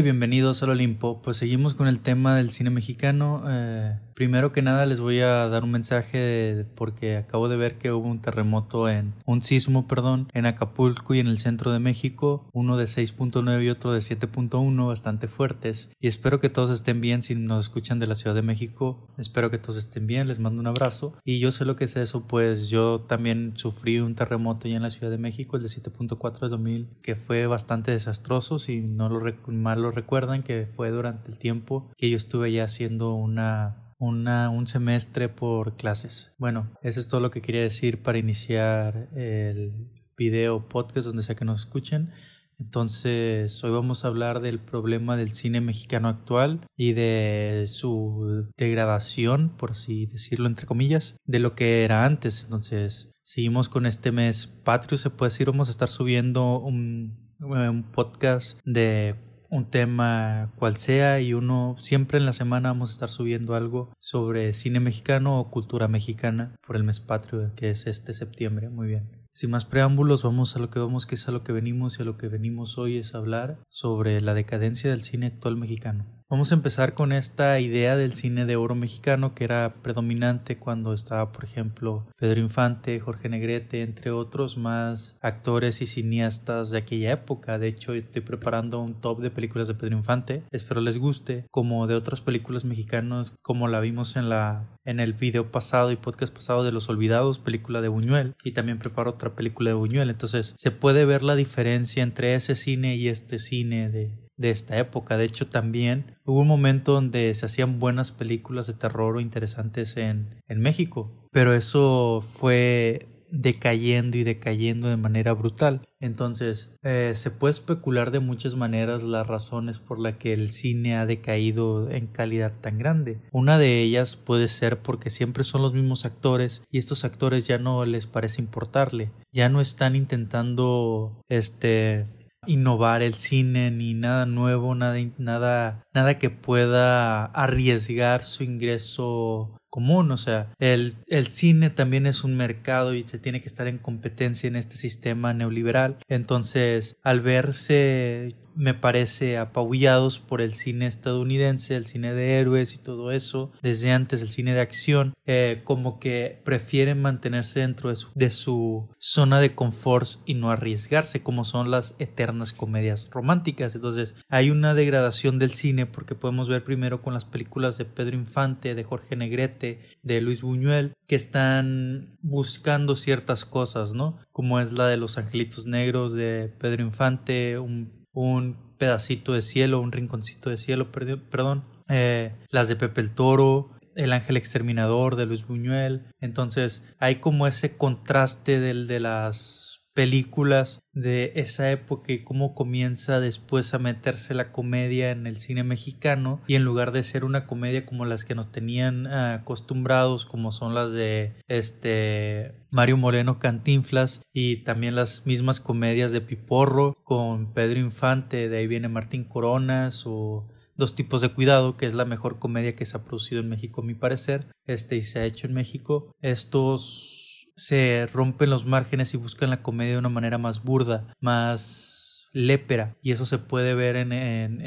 bienvenidos al Olimpo. Pues seguimos con el tema del cine mexicano. Eh, Primero que nada les voy a dar un mensaje porque acabo de ver que hubo un terremoto en un sismo, perdón, en Acapulco y en el centro de México, uno de 6.9 y otro de 7.1, bastante fuertes. Y espero que todos estén bien si nos escuchan de la Ciudad de México. Espero que todos estén bien, les mando un abrazo. Y yo sé lo que es eso, pues yo también sufrí un terremoto ya en la Ciudad de México, el de 7.4 de 2000, que fue bastante desastroso, si no lo mal lo recuerdan, que fue durante el tiempo que yo estuve ya haciendo una un semestre por clases. Bueno, eso es todo lo que quería decir para iniciar el video podcast donde sea que nos escuchen. Entonces, hoy vamos a hablar del problema del cine mexicano actual y de su degradación, por así decirlo, entre comillas, de lo que era antes. Entonces, seguimos con este mes patrio, se puede decir, vamos a estar subiendo un podcast de un tema cual sea y uno siempre en la semana vamos a estar subiendo algo sobre cine mexicano o cultura mexicana por el mes patrio que es este septiembre. Muy bien. Sin más preámbulos, vamos a lo que vamos, que es a lo que venimos y a lo que venimos hoy es hablar sobre la decadencia del cine actual mexicano. Vamos a empezar con esta idea del cine de oro mexicano que era predominante cuando estaba, por ejemplo, Pedro Infante, Jorge Negrete, entre otros más actores y cineastas de aquella época. De hecho, estoy preparando un top de películas de Pedro Infante. Espero les guste, como de otras películas mexicanas, como la vimos en la en el video pasado y podcast pasado de Los Olvidados, película de Buñuel, y también preparo otra película de Buñuel. Entonces, se puede ver la diferencia entre ese cine y este cine de de esta época. De hecho, también hubo un momento donde se hacían buenas películas de terror o interesantes en, en México, pero eso fue decayendo y decayendo de manera brutal. Entonces, eh, se puede especular de muchas maneras las razones por las que el cine ha decaído en calidad tan grande. Una de ellas puede ser porque siempre son los mismos actores y estos actores ya no les parece importarle, ya no están intentando este innovar el cine ni nada nuevo, nada, nada, nada que pueda arriesgar su ingreso común, o sea, el, el, cine también es un mercado y se tiene que estar en competencia en este sistema neoliberal. Entonces, al verse me parece apabullados por el cine estadounidense, el cine de héroes y todo eso, desde antes el cine de acción, eh, como que prefieren mantenerse dentro de su, de su, zona de confort y no arriesgarse, como son las eternas comedias románticas. Entonces hay una degradación del cine porque podemos ver primero con las películas de Pedro Infante, de Jorge Negrete, de Luis Buñuel, que están buscando ciertas cosas, ¿no? Como es la de Los Angelitos Negros de Pedro Infante, un pedacito de cielo, un rinconcito de cielo, perdón, eh, las de Pepe el Toro, El Ángel Exterminador de Luis Buñuel. Entonces hay como ese contraste del de las películas de esa época y cómo comienza después a meterse la comedia en el cine mexicano y en lugar de ser una comedia como las que nos tenían acostumbrados como son las de este Mario Moreno Cantinflas y también las mismas comedias de Piporro con Pedro Infante de ahí viene Martín Coronas o Dos tipos de cuidado, que es la mejor comedia que se ha producido en México a mi parecer, este y se ha hecho en México. Estos se rompen los márgenes y buscan la comedia de una manera más burda, más lépera. Y eso se puede ver en,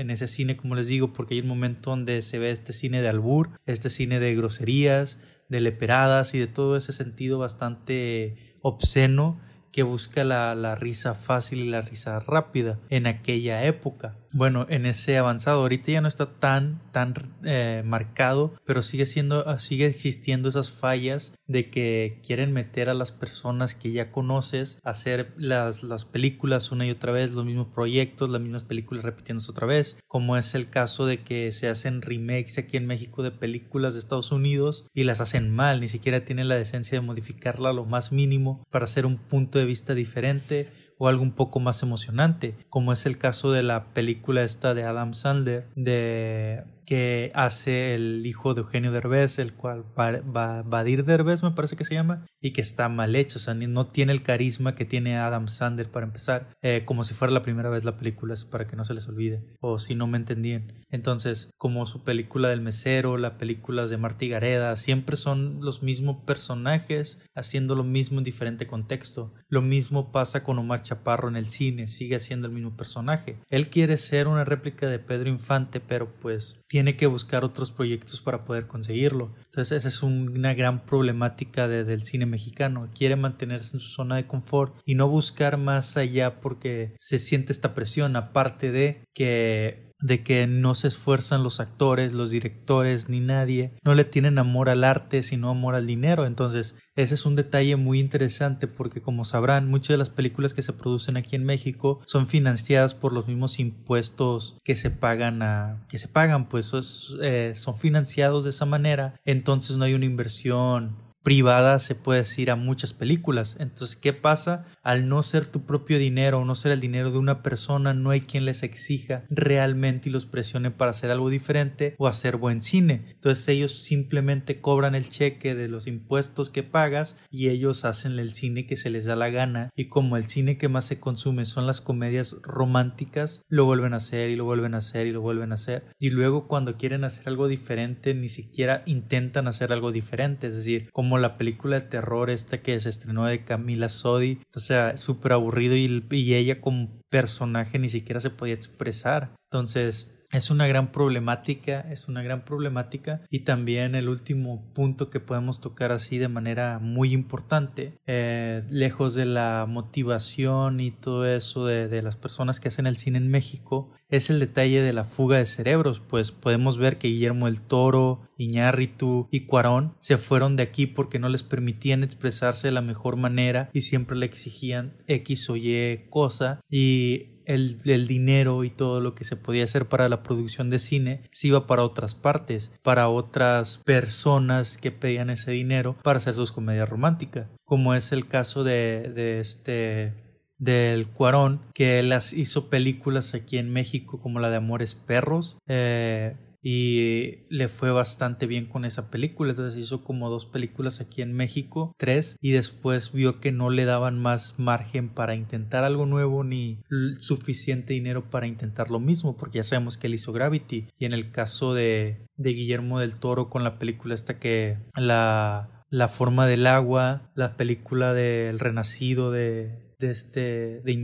ese cine, como les digo, porque hay un momento donde se ve este cine de albur, este cine de groserías, de leperadas y de todo ese sentido bastante obsceno que busca la risa fácil y la risa rápida en aquella época bueno, en ese avanzado. Ahorita ya no está tan, tan eh, marcado, pero sigue siendo, ah, sigue existiendo esas fallas de que quieren meter a las personas que ya conoces a hacer las, las películas una y otra vez, los mismos proyectos, las mismas películas repitiéndose otra vez, como es el caso de que se hacen remakes aquí en México de películas de Estados Unidos y las hacen mal, ni siquiera tienen la decencia de modificarla a lo más mínimo para hacer un punto de vista diferente o algo un poco más emocionante, como es el caso de la película esta de Adam Sandler de que hace el hijo de Eugenio Derbez, el cual va, Badir Derbez me parece que se llama, y que está mal hecho, o sea, no tiene el carisma que tiene Adam Sandler para empezar, eh, como si fuera la primera vez la película, es para que no se les olvide, o si no me entendían. Entonces, como su película del mesero, las películas de Marty Gareda, siempre son los mismos personajes haciendo lo mismo en diferente contexto. Lo mismo pasa con Omar Chaparro en el cine, sigue siendo el mismo personaje. Él quiere ser una réplica de Pedro Infante, pero pues tiene que buscar otros proyectos para poder conseguirlo. Entonces esa es una gran problemática del cine mexicano. Quiere mantenerse en su zona de confort y no buscar más allá porque se siente esta presión, aparte de que de que no se esfuerzan los actores, los directores, ni nadie, no le tienen amor al arte, sino amor al dinero. Entonces, ese es un detalle muy interesante porque, como sabrán, muchas de las películas que se producen aquí en México son financiadas por los mismos impuestos que se pagan a, que se pagan, pues eh, son financiados de esa manera. Entonces, no hay una inversión privada se puede decir a muchas películas. Entonces, ¿qué pasa? Al no ser tu propio dinero o no ser el dinero de una persona, no hay quien les exija realmente y los presione para hacer algo diferente o hacer buen cine. Entonces, ellos simplemente cobran el cheque de los impuestos que pagas y ellos hacen el cine que se les da la gana. Y como el cine que más se consume son las comedias románticas, lo vuelven a hacer y lo vuelven a hacer y lo vuelven a hacer. Y luego cuando quieren hacer algo diferente, ni siquiera intentan hacer algo diferente. Es decir, como la película de terror esta que se estrenó de Camila Sodi, o sea, súper aburrido y, y ella como personaje ni siquiera se podía expresar. Entonces, es una gran problemática, es una gran problemática. Y también el último punto que podemos tocar así de manera muy importante, eh, lejos de la motivación y todo eso de, de, las personas que hacen el cine en México, es el detalle de la fuga de cerebros, pues podemos ver que Guillermo el Toro, Iñárritu y Cuarón se fueron de aquí porque no les permitían expresarse de la mejor manera y siempre le exigían X o Y cosa. Y el, dinero y todo lo que se podía hacer para la producción de cine se iba para otras partes, para otras personas que pedían ese dinero para hacer sus comedias románticas, como es el caso de, de este del Cuarón, que él hizo películas aquí en México como la de Amores Perros, eh, y le fue bastante bien con esa película. Entonces hizo como dos películas aquí en México, tres, y después vio que no le daban más margen para intentar algo nuevo ni suficiente dinero para intentar lo mismo, porque ya sabemos que él hizo Gravity. Y en el caso de, de Guillermo del Toro con la película esta que la la forma del agua, la película del renacido de de este de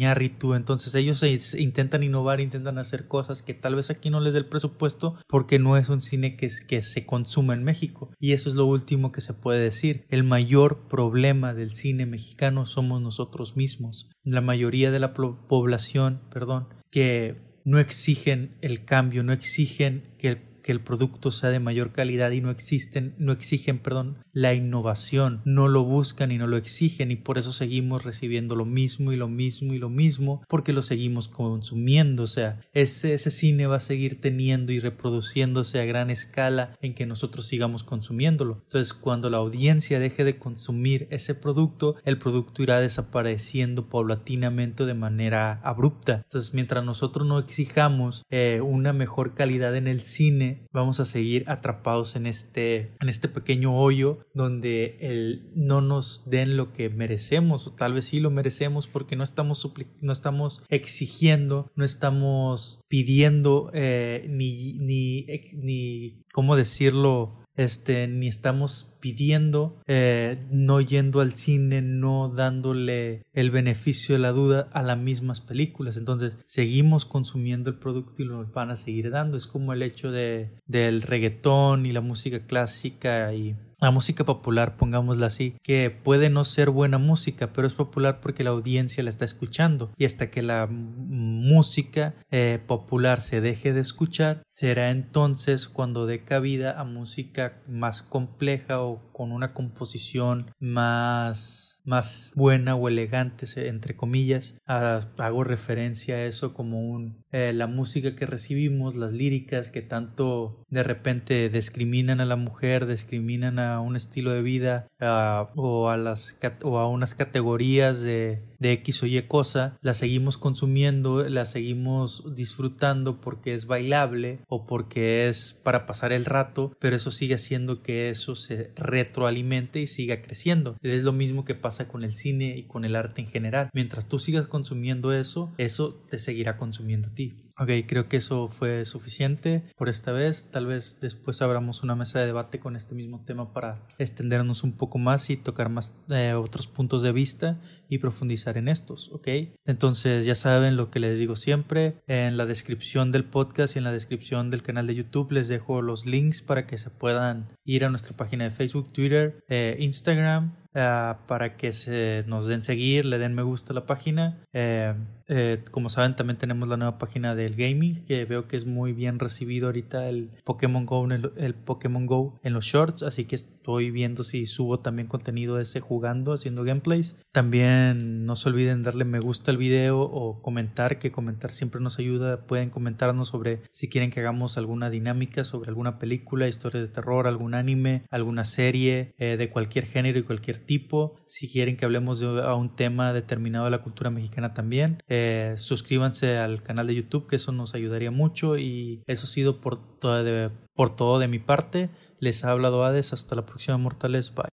entonces ellos intentan innovar, intentan hacer cosas que tal vez aquí no les dé el presupuesto porque no es un cine que, que se consuma en México y eso es lo último que se puede decir. El mayor problema del cine mexicano somos nosotros mismos. La mayoría de la población, perdón, que no exigen el cambio, no exigen que que el producto sea de mayor calidad y no existen, no exigen, perdón, la innovación, no lo buscan y no lo exigen y por eso seguimos recibiendo lo mismo y lo mismo y lo mismo porque lo seguimos consumiendo, o sea, ese, cine va a seguir teniendo y reproduciéndose a gran escala en que nosotros sigamos consumiéndolo. Entonces, cuando la audiencia deje de consumir ese producto, el producto irá desapareciendo paulatinamente de manera abrupta. Entonces, mientras nosotros no exijamos eh, una mejor calidad en el cine, vamos a seguir atrapados en este, en este pequeño hoyo donde el, no nos den lo que merecemos o tal vez sí lo merecemos porque no estamos, no estamos exigiendo, no estamos pidiendo eh, ni, ni, ni, ¿cómo decirlo? este, ni estamos pidiendo, eh, no yendo al cine, no dándole el beneficio de la duda a las mismas películas. Entonces, seguimos consumiendo el producto y lo van a seguir dando. Es como el hecho de, del reggaetón y la música clásica y la música popular, pongámosla así, que puede no ser buena música, pero es popular porque la audiencia la está escuchando y hasta que la música eh, popular se deje de escuchar, será entonces cuando dé cabida a música más compleja o know con una composición más más buena o elegante entre comillas hago referencia a eso como un eh, la música que recibimos las líricas que tanto de repente discriminan a la mujer discriminan a un estilo de vida o a las o a unas categorías de de X o Y cosa, la seguimos consumiendo, la seguimos disfrutando porque es bailable o porque es para pasar el rato, pero eso sigue haciendo que eso se retroalimente y siga creciendo. Es lo mismo que pasa con el cine y con el arte en general. Mientras tú sigas consumiendo eso, eso te seguirá consumiendo a ti. Ok, creo que eso fue suficiente por esta vez. Tal vez después abramos una mesa de debate con este mismo tema para extendernos un poco más y tocar más eh, otros puntos de vista y profundizar en estos, ¿ok? Entonces ya saben lo que les digo siempre. En la descripción del podcast y en la descripción del canal de YouTube les dejo los links para que se puedan ir a nuestra página de Facebook, Twitter, eh, Instagram Ah, para que se nos den seguir, le den me gusta a la página. Eh, eh, como saben, también tenemos la nueva página del gaming, que veo que es muy bien recibido ahorita el Pokémon Go, el, el Pokémon Go en los shorts, así que estoy viendo si subo también contenido de ese jugando, haciendo gameplays. También no se olviden darle me gusta al video o comentar, que comentar siempre nos ayuda. Pueden comentarnos sobre si quieren que hagamos alguna dinámica sobre alguna película, historia de terror, algún anime, alguna serie eh, de cualquier género y cualquier tipo. Si quieren que hablemos de a un tema determinado de la cultura mexicana también, eh, suscríbanse al canal de YouTube, que eso nos ayudaría mucho. Y eso ha sido por todo de, por todo de mi parte. Les ha hablado Hades. Hasta la próxima, mortales. Bye.